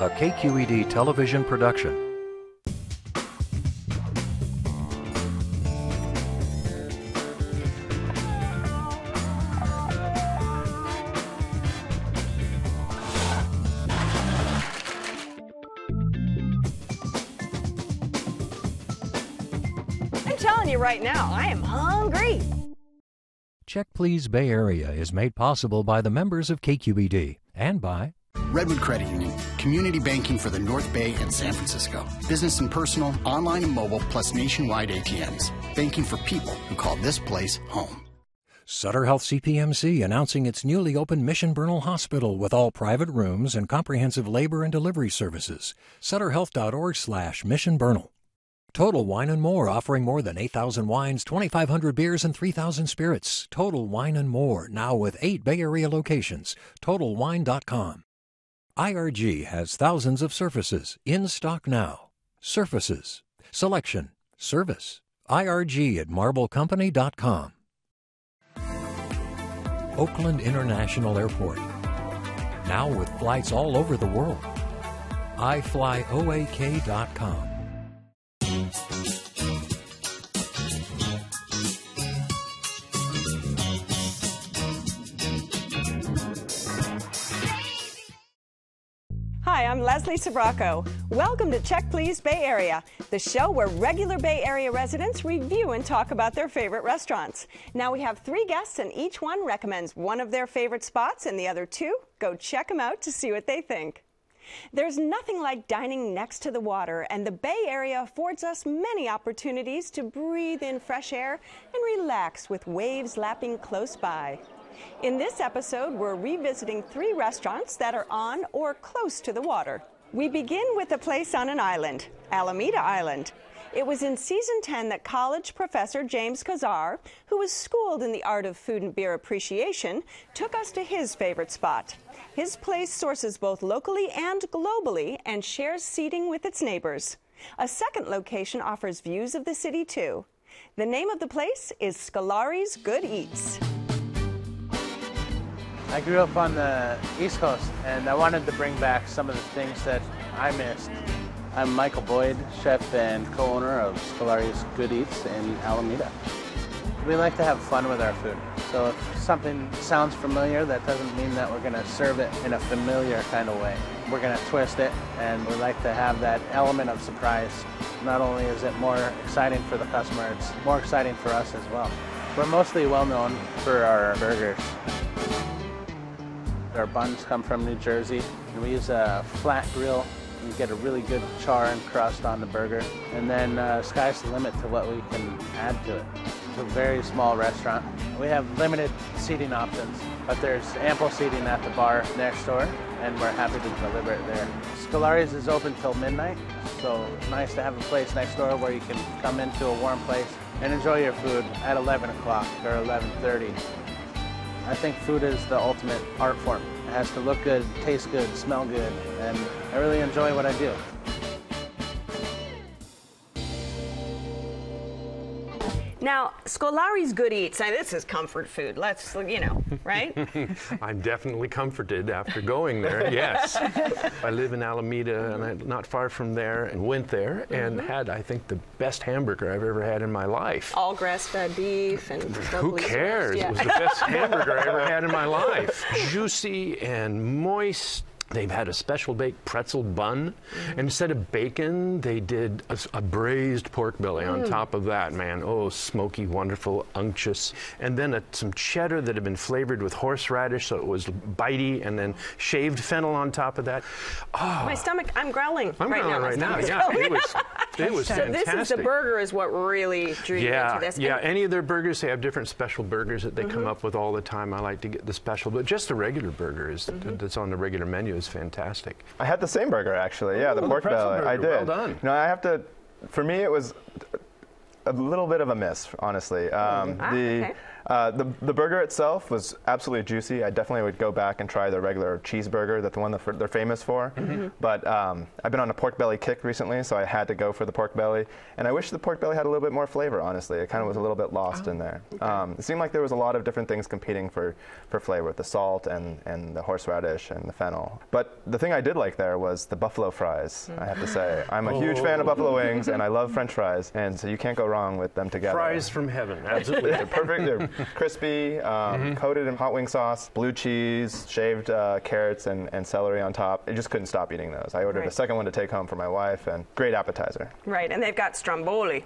a KQED television production. I'm telling you right now, I am hungry. Check Please Bay Area is made possible by the members of KQED and by Redwood Credit Union, community banking for the North Bay and San Francisco. Business and personal, online and mobile, plus nationwide ATMs. Banking for people who call this place home. Sutter Health CPMC announcing its newly opened Mission Bernal Hospital with all private rooms and comprehensive labor and delivery services. SutterHealth.org slash Mission Bernal. Total Wine and More offering more than 8,000 wines, 2,500 beers, and 3,000 spirits. Total Wine and More now with eight Bay Area locations. TotalWine.com. IRG has thousands of surfaces in stock now. Surfaces, selection, service. IRG at MarbleCompany.com. Oakland International Airport. Now with flights all over the world. iFlyOAK.com. I'm Leslie Sbrocco. Welcome to Check Please Bay Area, the show where regular Bay Area residents review and talk about their favorite restaurants. Now we have three guests, and each one recommends one of their favorite spots, and the other two go check them out to see what they think. There's nothing like dining next to the water, and the Bay Area affords us many opportunities to breathe in fresh air and relax with waves lapping close by. In this episode, we're revisiting three restaurants that are on or close to the water. We begin with a place on an island, Alameda Island. It was in season 10 that college professor James Kazar, who was schooled in the art of food and beer appreciation, took us to his favorite spot. His place sources both locally and globally and shares seating with its neighbors. A second location offers views of the city too. The name of the place is Scolari's Good Eats. I grew up on the East Coast and I wanted to bring back some of the things that I missed. I'm Michael Boyd, chef and co-owner of Scolari's Good Eats in Alameda. We like to have fun with our food. So if something sounds familiar, that doesn't mean that we're going to serve it in a familiar kind of way. We're going to twist it and we like to have that element of surprise. Not only is it more exciting for the customer, it's more exciting for us as well. We're mostly well known for our burgers. Our buns come from New Jersey. And we use a flat grill. You get a really good char and crust on the burger. And then uh, sky's the limit to what we can add to it. It's a very small restaurant. We have limited seating options, but there's ample seating at the bar next door, and we're happy to deliver it there. Scolari's is open till midnight, so it's nice to have a place next door where you can come into a warm place and enjoy your food at 11 o'clock or 11.30. I think food is the ultimate art form. It has to look good, taste good, smell good, and I really enjoy what I do. Now, Scolari's Good Eats. Now, this is comfort food. Let's, you know, right? I'm definitely comforted after going there. Yes, I live in Alameda, and I'm not far from there, and went there and mm-hmm. had, I think, the best hamburger I've ever had in my life. All grass-fed beef and Who cares? yeah. It was the best hamburger I ever had in my life. Juicy and moist. They've had a special baked pretzel bun. And instead of bacon, they did a braised pork belly on top of that, man. Oh, smoky, wonderful, unctuous. And then a, some cheddar that had been flavored with horseradish, so it was bitey, and then shaved fennel on top of that. Oh, My stomach, I'm growling I'm right growling now. Right now. Yeah, growling. it was, it was So fantastic. this is the burger is what really drew you Yeah, into this. yeah. And Any of their burgers, they have different special burgers that they come Mm-hmm. up with all the time. I like to get the special, but just the regular burger is Mm-hmm. that's on the regular menu is fantastic. I had the same burger actually. Yeah, the Oh, the pork pretzel belly. I did. Well done. You know, I have to. For me, it was a little bit of a miss, honestly. Um, Ah, the okay. Uh, the, the burger itself was absolutely juicy. I definitely would go back and try the regular cheeseburger, that the one that they're famous for. Mm-hmm. But um, I've been on a pork belly kick recently, so I had to go for the pork belly. And I wish the pork belly had a little bit more flavor, honestly. It kind of was a little bit lost oh, in there. Okay. Um, it seemed like there was a lot of different things competing for, for flavor with the salt and, and the horseradish and the fennel. But the thing I did like there was the buffalo fries, mm-hmm. I have to say. I'm a huge fan of buffalo wings, and I love french fries, and so you can't go wrong with them together. Fries from heaven, absolutely. they're perfect. They're crispy, um, mm-hmm. coated in hot wing sauce, blue cheese, shaved uh, carrots, and, and celery on top. I just couldn't stop eating those. I ordered right. a second one to take home for my wife, and great appetizer. Right, and they've got stromboli.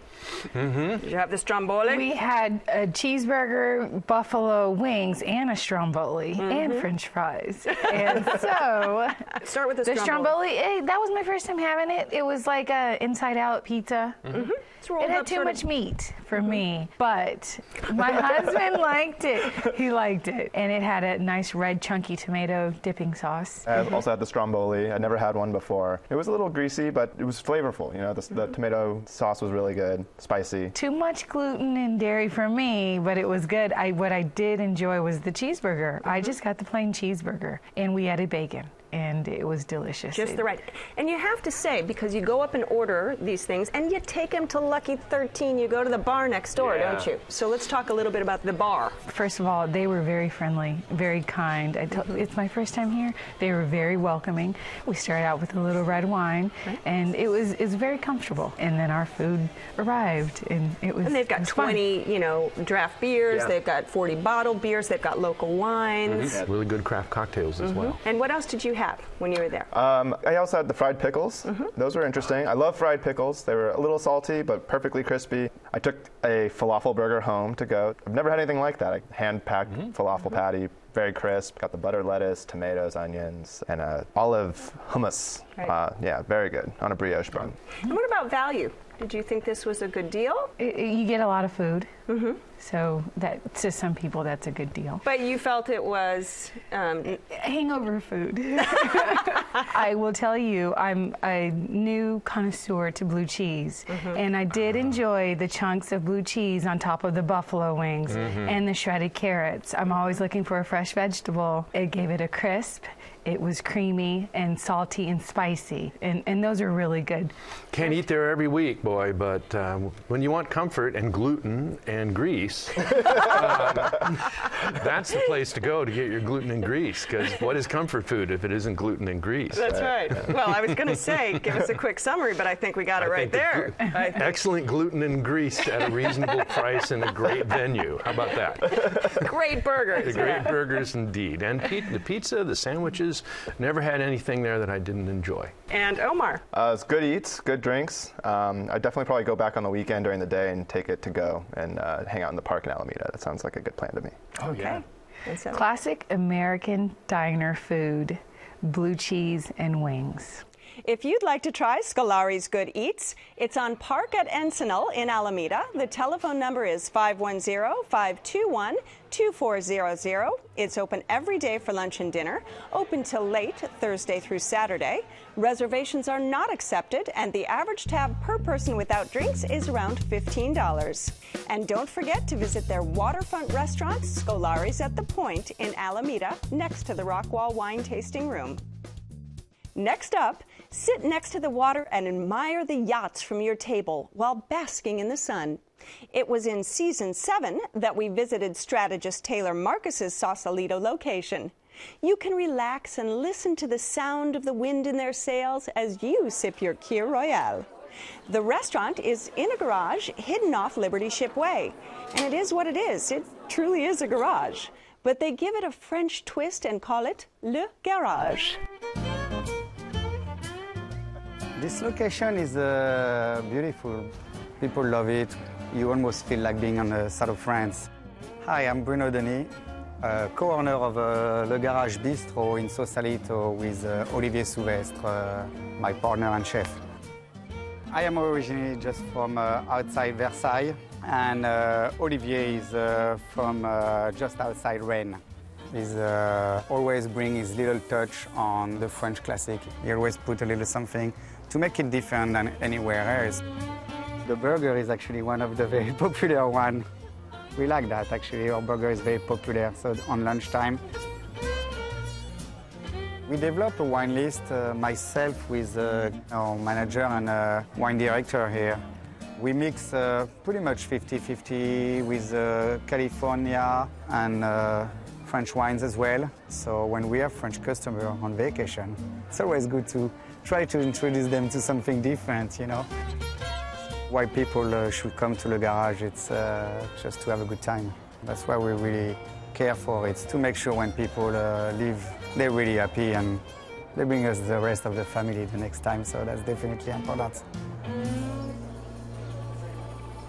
Mm-hmm. Did you have the stromboli? We had a cheeseburger, buffalo wings, and a stromboli, mm-hmm. and French fries. and so, start with the, the stromboli. stromboli eh, that was my first time having it. It was like a inside-out pizza. Mm-hmm it had too much of... meat for mm-hmm. me, but my husband liked it. He liked it, and it had a nice red chunky tomato dipping sauce. I also had the stromboli. I never had one before. It was a little greasy, but it was flavorful. You know, the, mm-hmm. the tomato sauce was really good, spicy. Too much gluten and dairy for me, but it was good. I what I did enjoy was the cheeseburger. Mm-hmm. I just got the plain cheeseburger, and we added bacon and it was delicious. Just the right. And you have to say, because you go up and order these things, and you take them to Lucky 13, you go to the bar next door, yeah. don't you? So let's talk a little bit about the bar. First of all, they were very friendly, very kind. I mm-hmm. It's my first time here. They were very welcoming. We started out with a little red wine, right. and it was it's very comfortable. And then our food arrived, and it was. And they've got 20, fun. you know, draft beers. Yeah. They've got 40 bottled beers. They've got local wines. Mm-hmm. Really good craft cocktails as mm-hmm. well. And what else did you have? Have when you were there? Um, I also had the fried pickles. Mm-hmm. Those were interesting. I love fried pickles. They were a little salty, but perfectly crispy. I took a falafel burger home to go. I've never had anything like that. A hand packed mm-hmm. falafel mm-hmm. patty, very crisp. Got the butter lettuce, tomatoes, onions, and a olive hummus. Right. Uh, yeah, very good on a brioche bun. And what about value? Did you think this was a good deal? You get a lot of food. Mm-hmm. So that to some people that's a good deal. But you felt it was um, hangover food. I will tell you, I'm a new connoisseur to blue cheese, mm-hmm. and I did enjoy the chunks of blue cheese on top of the buffalo wings mm-hmm. and the shredded carrots. I'm always looking for a fresh vegetable. It gave it a crisp. It was creamy and salty and spicy, and, and those are really good. Can't eat there every week, boy, but um, when you want comfort and gluten and grease, um, that's the place to go to get your gluten and grease, because what is comfort food if it isn't gluten and grease? That's right. Well, I was going to say, give us a quick summary, but I think we got it I right there. The excellent gluten and grease at a reasonable price in a great venue. How about that? Great burgers. The great yeah. burgers indeed. And the pizza, the sandwiches, never had anything there that I didn't enjoy. And Omar? Uh, it's good eats, good drinks. Um, I definitely probably go back on the weekend during the day and take it to go and uh, hang out in the park in Alameda. That sounds like a good plan to me. Oh, okay. yeah. Classic American diner food, blue cheese and wings. If you'd like to try Scolari's Good Eats, it's on Park at Encinal in Alameda. The telephone number is 510-521-2400. It's open every day for lunch and dinner, open till late Thursday through Saturday. Reservations are not accepted, and the average tab per person without drinks is around $15. And don't forget to visit their waterfront restaurant, Scolari's at the Point in Alameda, next to the Rockwall Wine Tasting Room. Next up, Sit next to the water and admire the yachts from your table while basking in the sun. It was in season seven that we visited strategist Taylor Marcus's Sausalito location. You can relax and listen to the sound of the wind in their sails as you sip your Kir Royale. The restaurant is in a garage hidden off Liberty Ship Way. And it is what it is. It truly is a garage. But they give it a French twist and call it Le Garage. This location is uh, beautiful. People love it. You almost feel like being on the side of France. Hi, I'm Bruno Denis, uh, co-owner of uh, Le Garage Bistro in Sausalito with uh, Olivier Souvestre, uh, my partner and chef. I am originally just from uh, outside Versailles, and Olivier is from just outside Rennes. He's always bring his little touch on the French classic. He always put a little something to make it different than anywhere else. The burger is actually one of the very popular one. we like that actually. Our burger is very popular, so on lunchtime. We developed a wine list uh, myself with uh, our manager and uh, wine director here. We mix uh, pretty much 50-50 with uh, California and uh, French wines as well. So when we have French customers on vacation, it's always good to try to introduce them to something different, you know. Why people uh, should come to the garage, it's uh, just to have a good time. That's why we really care for it, to make sure when people uh, leave, they're really happy and they bring us the rest of the family the next time, so that's definitely important.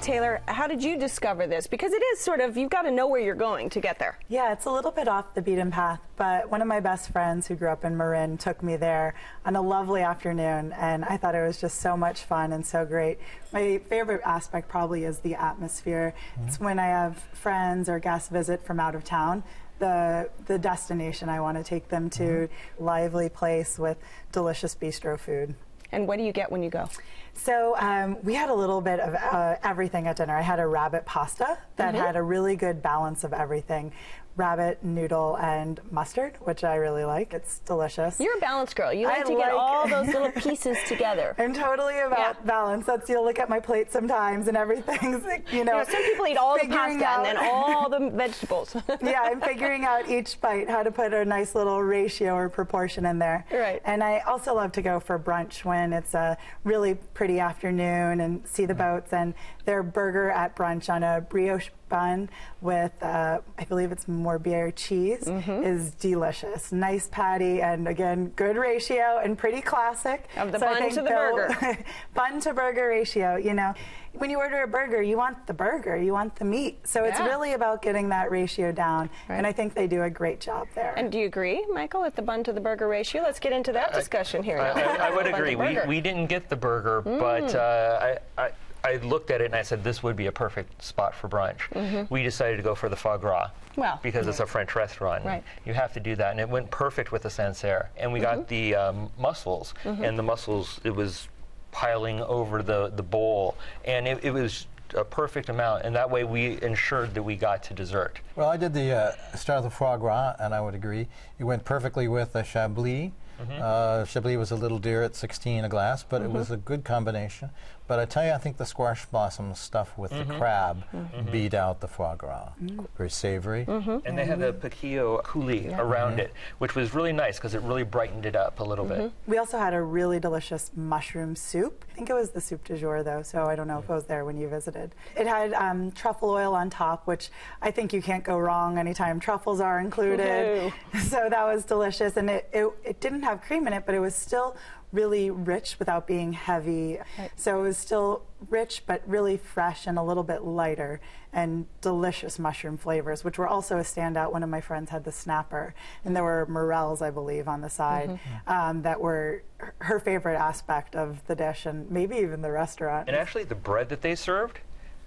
Taylor, how did you discover this? Because it is sort of, you've got to know where you're going to get there. Yeah, it's a little bit off the beaten path, but one of my best friends who grew up in Marin took me there on a lovely afternoon, and I thought it was just so much fun and so great. My favorite aspect probably is the atmosphere. Mm-hmm. It's when I have friends or guests visit from out of town. The, the destination I want to take them to, mm-hmm. lively place with delicious bistro food. And what do you get when you go? So um, we had a little bit of uh, everything at dinner. I had a rabbit pasta that had a really good balance of everything. Rabbit, noodle, and mustard, which I really like. It's delicious. You're a balanced girl. You I like to get like- all those little pieces together. I'm totally about Yeah. balance. That's you'll look at my plate sometimes, and everything's you know. You know, some people eat all the pasta and then all the vegetables. yeah, I'm figuring out each bite how to put a nice little ratio or proportion in there. Right. And I also love to go for brunch when it's a really pretty afternoon and see the mm. boats. And their burger at brunch on a brioche bun with, uh, I believe it's Morbier cheese, Mm-hmm. is delicious. Nice patty, and again, good ratio and pretty classic. Of the So bun to the they'll- burger. bun to burger ratio. You know, when you order a burger, you want the burger, you want the meat. So it's really about getting that ratio down, Right. and I think they do a great job there. and do you agree, Michael, with the bun to the burger ratio? Let's get into that discussion here. I, now. I- I would Bun to agree. We, burger. we didn't get the burger, Mm. but uh, I, I, looked at it and I said this would be a perfect spot for brunch. We decided to go for the foie gras. Mm-hmm. Well, because it's a French restaurant. Right. You have to do that, and it went perfect with the Sancerre. And we Mm-hmm. got the um, mussels, and the mussels, it was piling over the, the bowl, and it, it was a perfect amount, and that way we ensured that we got to dessert. Well, I did the uh, start of the foie gras, and I would agree. It went perfectly with the Chablis. Mm-hmm. Uh, Chablis was a little dear at 16 a glass, but it mm-hmm. was a good combination. But I tell you, I think the squash blossom stuff with the mm-hmm. crab beat out the foie gras. Very savory. And they had the piquillo coulis around it, which was really nice because it really brightened it up a little bit. we also had a really delicious mushroom soup. I think it was the soup du jour, though, so I don't know if it was there when you visited. It had um, truffle oil on top, which I think you can't go wrong anytime truffles are included. so that was delicious, and it, it, it didn't have cream in it, but it was still really rich without being heavy. So it was still rich, but really fresh and a little bit lighter, and delicious mushroom flavors, which were also a standout. One of my friends had the snapper, and there were morels, I believe, on the side um, that were her- her favorite aspect of the dish, and maybe even the restaurant. And actually, the bread that they served,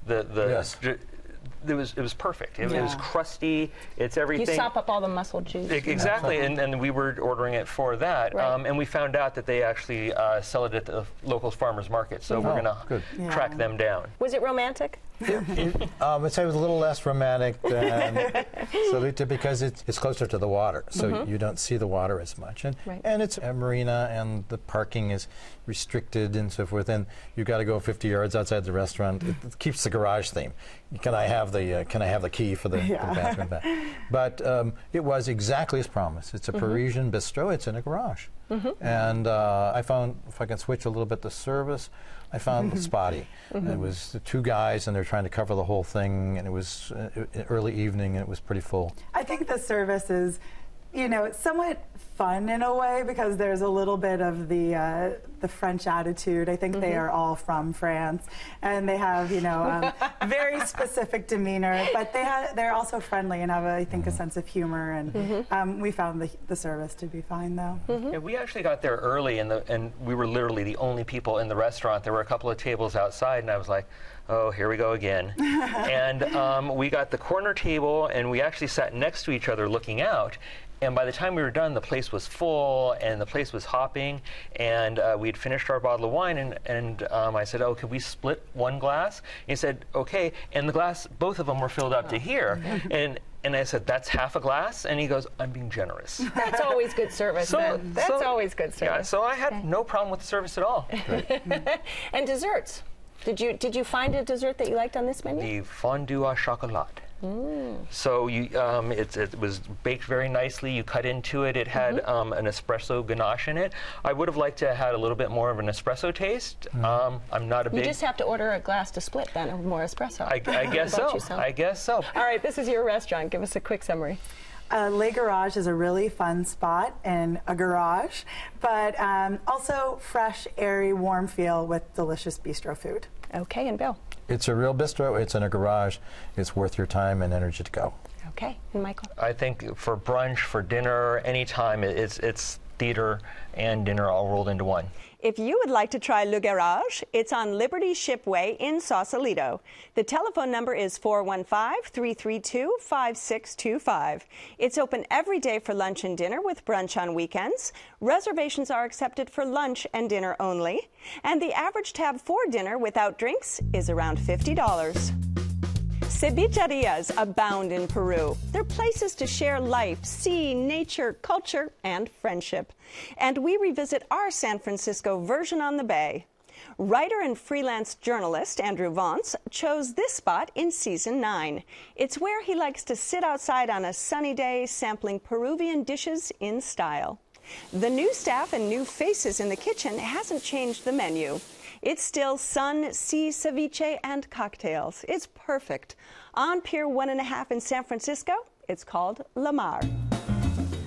the the Yes. Ju- it was it was perfect. It, it was crusty. It's everything. you everything. sop up all the muscle juice. E- Exactly, and, and we were ordering it for that, Right. um, and we found out that they actually uh, sell it at the local farmers market. So we're Oh, gonna good. track Yeah. them down. Was it romantic? Um, I'd say it was a little less romantic than Salita because it's, it's closer to the water, so you don't see the water as much. And, Right. and it's a marina, and the parking is restricted and so forth. And you've got to go 50 yards outside the restaurant. It, it keeps the garage theme. Can I have the uh, Can I have the key for the, for the bathroom? But um, it was exactly as promised. It's a Parisian bistro. It's in a garage. And uh, I found if I can switch a little bit the service, I found it spotty. It was the two guys, and they're trying to cover the whole thing, and it was uh, uh, early evening, and it was pretty full. I think the service is, you know, it's somewhat fun in a way because there's a little bit of the uh, the French attitude. I think they are all from France, and they have, you know, um, very specific demeanor. But they ha- they're also friendly and have, I think, a sense of humor. And um, we found the, the service to be fine, though. Yeah, we actually got there early, and, the, and we were literally the only people in the restaurant. There were a couple of tables outside, and I was like, oh, here we go again. and um, we got the corner table, and we actually sat next to each other looking out. And by the time we were done, the place was full and the place was hopping. And uh, we'd finished our bottle of wine. And, and um, I said, Oh, can we split one glass? And he said, Okay. And the glass, both of them were filled up to here. and and I said, "That's half a glass," and he goes, "I'm being generous." That's always good service. So- then. That's so- always good service. Yeah, so I had no problem with the service at all. and desserts. Did you did you find a dessert that you liked on this menu? the fondue au chocolat. So you, um, it, it was baked very nicely. You cut into it. It had Mm-hmm. um, an espresso ganache in it. I would have liked to have had a little bit more of an espresso taste. Um, I'm not a You big. You just have to order a glass to split then, or more espresso. I, I guess so. yourself. I guess so. All right, this is your restaurant. Give us a quick summary. Uh, Le Garage is a really fun spot in a garage, but um, also fresh, airy, warm feel with delicious bistro food. Okay, and Bill. It's a real bistro. It's in a garage. It's worth your time and energy to go. Okay, and Michael. I think for brunch, for dinner, anytime, it, it's it's theater and dinner all rolled into one. If you would like to try Le Garage, it's on Liberty Shipway in Sausalito. The telephone number is 415 332 5625. It's open every day for lunch and dinner with brunch on weekends. Reservations are accepted for lunch and dinner only. And the average tab for dinner without drinks is around $50. Cevicherias abound in Peru. They're places to share life, sea, nature, culture, and friendship. And we revisit our San Francisco version on the bay. Writer and freelance journalist Andrew Vance chose this spot in season 9. It's where he likes to sit outside on a sunny day sampling Peruvian dishes in style. The new staff and new faces in the kitchen hasn't changed the menu. It's still sun, sea, ceviche, and cocktails. It's perfect. On Pier One and a Half in San Francisco, it's called La Mar.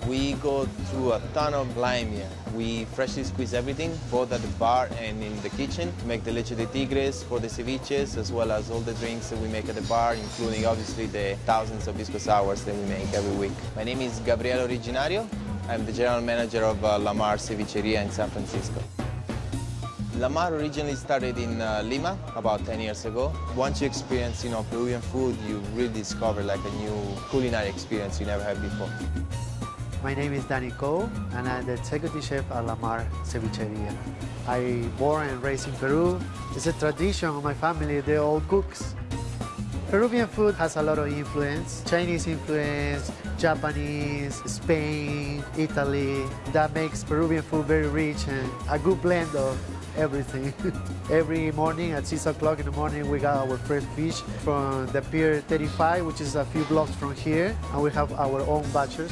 We go through a ton of lime here. We freshly squeeze everything, both at the bar and in the kitchen, to make the leche de tigres for the ceviches, as well as all the drinks that we make at the bar, including obviously the thousands of pisco sours that we make every week. My name is Gabriele Originario. I'm the general manager of uh, La Mar Cevicheria in San Francisco. La Mar originally started in uh, Lima about 10 years ago. Once you experience, you know, Peruvian food, you really discover like a new culinary experience you never had before. My name is Danny Cole, and I'm the executive chef at La Mar Cevicheria. I born and raised in Peru. It's a tradition of my family. They're all cooks. Peruvian food has a lot of influence. Chinese influence, Japanese, Spain, Italy. That makes Peruvian food very rich and a good blend of everything. Every morning at 6 o'clock in the morning, we got our fresh fish from the Pier 35, which is a few blocks from here, and we have our own butchers.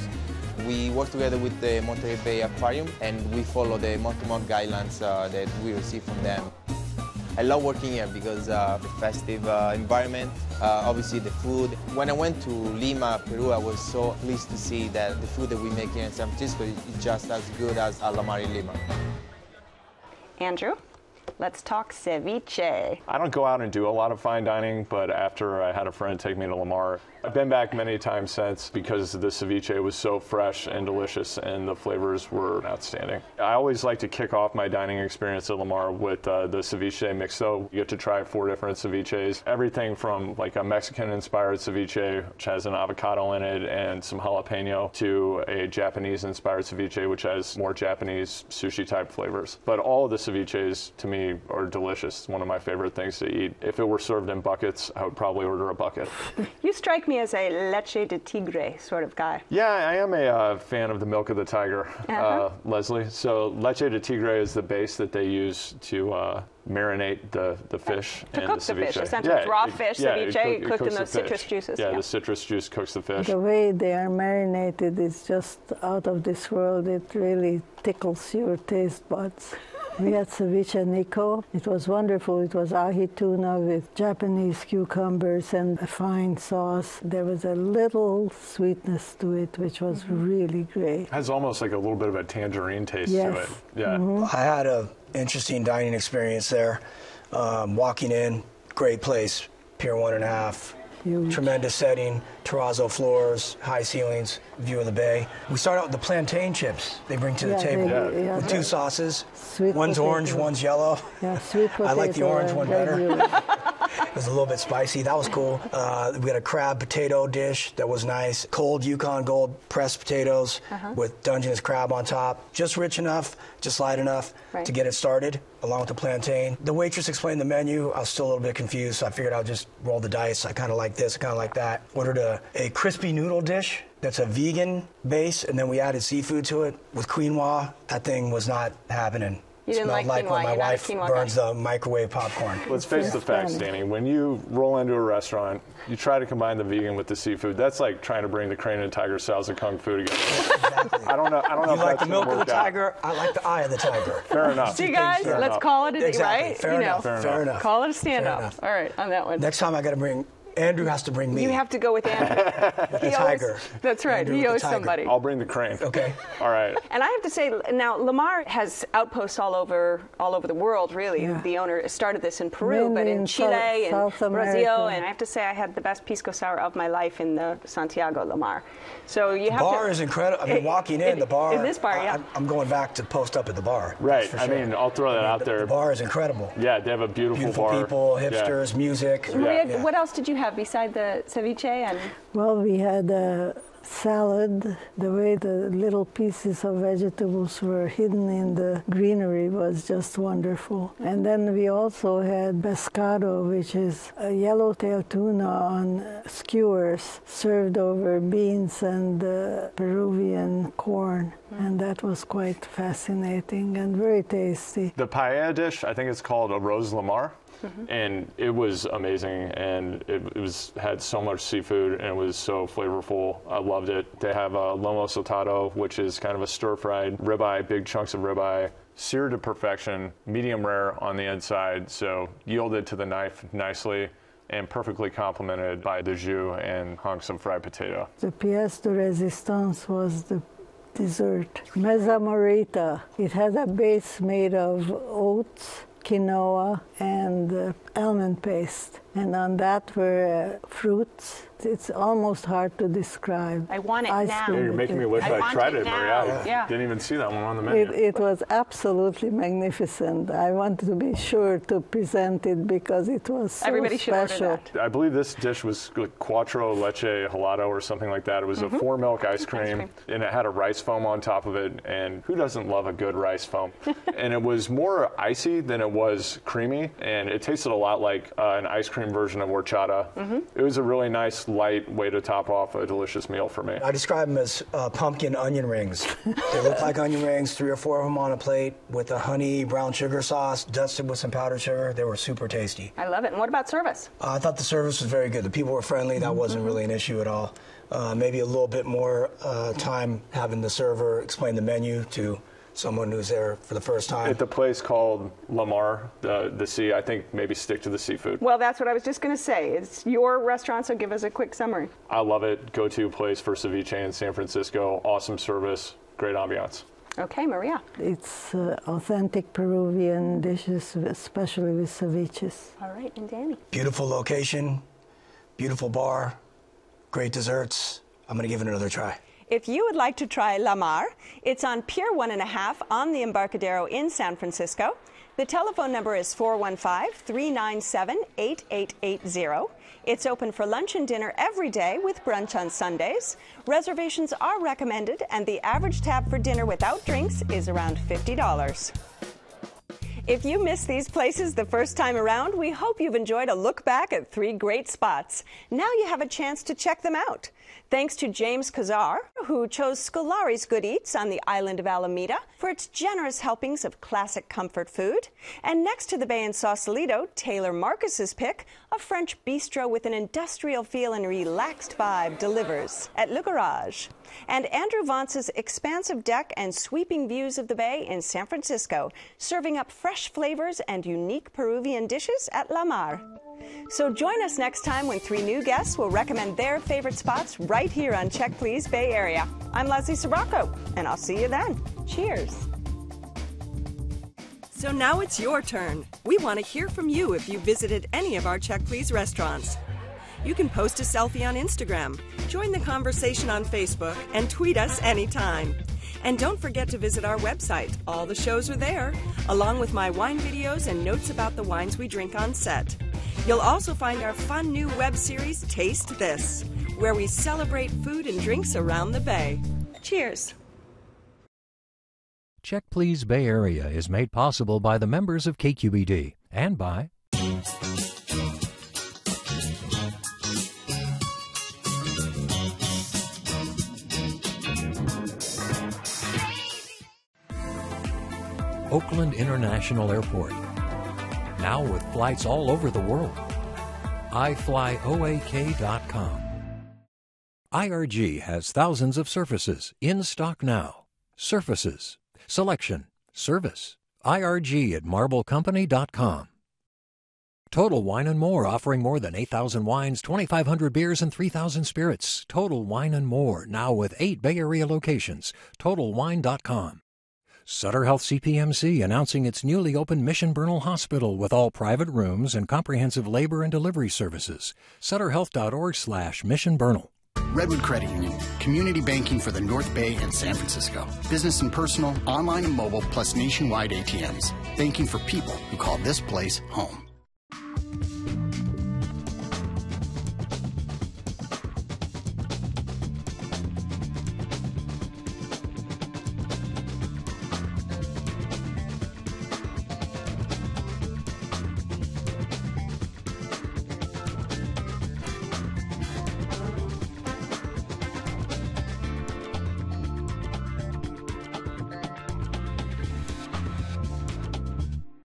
We work together with the Monterey Bay Aquarium and we follow the month-to-month guidelines uh, that we receive from them. I love working here because uh, the festive uh, environment, uh, obviously the food. When I went to Lima, Peru, I was so pleased to see that the food that we make here in San Francisco is just as good as at La Mar in Lima. Andrew, let's talk ceviche. I don't go out and do a lot of fine dining, but after I had a friend take me to La Mar, I've been back many times since because the ceviche was so fresh and delicious and the flavors were outstanding. I always like to kick off my dining experience at La Mar with uh, the ceviche mixto. You get to try four different ceviches, everything from like a Mexican inspired ceviche, which has an avocado in it and some jalapeno, to a Japanese inspired ceviche, which has more Japanese sushi type flavors. But all of the ceviches to me are delicious. It's one of my favorite things to eat. If it were served in buckets, I would probably order a bucket. You strike me as a leche de tigre sort of guy. Yeah, I am a uh, fan of the milk of the tiger, uh Uh-huh. Leslie. So leche de tigre is the base that they use to uh, marinate the, the fish To and cook the the fish, ceviche. essentially. It's raw it- fish, yeah, ceviche, it cook- it cooked in the those citrus juices, Yeah, yeah. the citrus juice cooks the fish. The way they are marinated is just out of this world. It really tickles your taste buds. We had ceviche nico. It was wonderful. It was ahi tuna with Japanese cucumbers and a fine sauce. There was a little sweetness to it, which was really great. It has almost like a little bit of a tangerine taste to it. Yeah. I had an interesting dining experience there. Um, walking in, great place, Pier One and a Half, tremendous setting, terrazzo floors, high ceilings, view of the bay. We start out with the plantain chips they bring to the table they- yeah, with two sauces. Sweet one's potato. orange, one's yellow. Yeah, sweet potato. I like the orange one better. it was a little bit spicy. That was cool. Uh, we had a crab potato dish that was nice. Cold Yukon Gold pressed potatoes Uh-huh. with Dungeness crab on top. Just rich enough, just light enough Right. to get it started, along with the plantain. The waitress explained the menu. I was still a little bit confused, so I figured I'll just roll the dice. I kind of like this, kind of like that. Ordered a, a crispy noodle dish that's a vegan base, and then we added seafood to it with quinoa. That thing was not happening. You didn't Smelled like like quinoa, when my you're wife burns guy. the microwave popcorn. Let's face the facts, Danny. When you roll into a restaurant, you try to combine the vegan with the seafood. That's like trying to bring the crane and tiger styles of kung fu together. I don't know. I don't know You if like that's the milk of the work out. tiger. I like the eye of the tiger. Fair enough. See, guys, Fair let's enough. call it a day, Exactly. right? Fair you enough. know, Fair enough. call it a Fair standoff. enough. All right, on that one. Next time I got to bring Andrew has to bring me. You have to go with Andrew. the He owes- tiger. That's right. Andrew he with owes somebody. I'll bring the crane. Okay. All right. And I have to say, now La Mar has outposts all over all over the world. Really, Yeah. the owner started this in Peru, Mainly but in in Chile and South- South Brazil. America. And I have to say, I had the best pisco sour of my life in the Santiago La Mar. So you have bar to, is incredible. I mean, It- walking in it- the bar. in this bar, I- yeah. I'm, I'm going back to post up at the bar. Right. That's for I mean, I'll throw that out the, there. The bar is incredible. Yeah, they have a beautiful, Beautiful bar. people, Yeah. hipsters, music. Maria, Yeah. what else did you have beside the ceviche? And Well, we had a salad. The way the little pieces of vegetables were hidden in the greenery was just wonderful. And then we also had pescado, which is a yellowtail tuna on skewers served over beans and uh, Peruvian corn. And that was quite fascinating and very tasty. The paella dish, I think it's called a Rose Lamar. Mm-hmm. And it was amazing, and it, it was had so much seafood, and it was so flavorful. I loved it. They have a lomo saltado, which is kind of a stir-fried ribeye, big chunks of ribeye, seared to perfection, medium rare on the inside, so yielded to the knife nicely, and perfectly complemented by the jus and hunks of fried potato. The pièce de résistance was the dessert. Mezza morita. It had a base made of oats, quinoa, and uh, almond paste. And on that were uh, fruits. It's almost hard to describe. I want it Ice now. Yeah, you're with making me wish I I, tried it it. Maria. I Yeah. Didn't even see that one on the menu. It, it was absolutely magnificent. I wanted to be sure to present it because it was so Everybody should order special. that. I believe this dish was like quattro leche helado or something like that. It was a four milk ice cream, cream. and it had a rice foam on top of it. And who doesn't love a good rice foam? and it was more icy than it was creamy, and it tasted a lot like uh, an ice cream version of horchata. It was a really nice, light way to top off a delicious meal for me. I describe them as uh, pumpkin onion rings. they look like onion rings, three or four of them on a plate with a honey brown sugar sauce, dusted with some powdered sugar. They were super tasty. I love it. And what about service? Uh, I thought the service was very good. The people were friendly. That wasn't really an issue at all. Uh, maybe a little bit more uh, time having the server explain the menu to someone who's there for the first time. At the place called La Mar, the, the sea, I think maybe stick to the seafood. Well, that's what I was just going to say. It's your restaurant, so give us a quick summary. I love it. Go to place for ceviche in San Francisco. Awesome service, great ambiance. Okay, Maria. It's uh, authentic Peruvian dishes, especially with ceviches. All right, and Danny. Beautiful location, beautiful bar, great desserts. I'm going to give it another try. If you would like to try La Mar, it's on Pier One and a Half on the Embarcadero in San Francisco. The telephone number is 415 397 8880. It's open for lunch and dinner every day with brunch on Sundays. Reservations are recommended, and the average tab for dinner without drinks is around $50. If you missed these places the first time around, we hope you've enjoyed a look back at three great spots. Now you have a chance to check them out. Thanks to James Kazar, who chose Scolari's Good Eats on the island of Alameda for its generous helpings of classic comfort food. And next to the bay in Sausalito, Taylor Marcus's pick, a French bistro with an industrial feel and relaxed vibe delivers at Le Garage. And Andrew Vance's expansive deck and sweeping views of the bay in San Francisco, serving up fresh flavors and unique Peruvian dishes at La Mar. So join us next time when three new guests will recommend their favorite spots right here on Check Please Bay Area. I'm Leslie Sbrocco, and I'll see you then. Cheers. So now it's your turn. We want to hear from you if you visited any of our Check Please restaurants. You can post a selfie on Instagram, join the conversation on Facebook, and tweet us anytime. And don't forget to visit our website. All the shows are there, along with my wine videos and notes about the wines we drink on set. You'll also find our fun new web series, Taste This, where we celebrate food and drinks around the Bay. Cheers. Check Please Bay Area is made possible by the members of KQED and by Oakland International Airport. Now with flights all over the world. iFlyOAK.com. IRG has thousands of surfaces in stock now. Surfaces, selection, service. IRG at marblecompany.com. Total Wine and More offering more than 8,000 wines, 2,500 beers, and 3,000 spirits. Total Wine and More now with eight Bay Area locations. TotalWine.com. Sutter Health CPMC announcing its newly opened Mission Bernal Hospital with all private rooms and comprehensive labor and delivery services. SutterHealth.org slash Mission Bernal. Redwood Credit Union, community banking for the North Bay and San Francisco. Business and personal, online and mobile, plus nationwide ATMs. Banking for people who call this place home.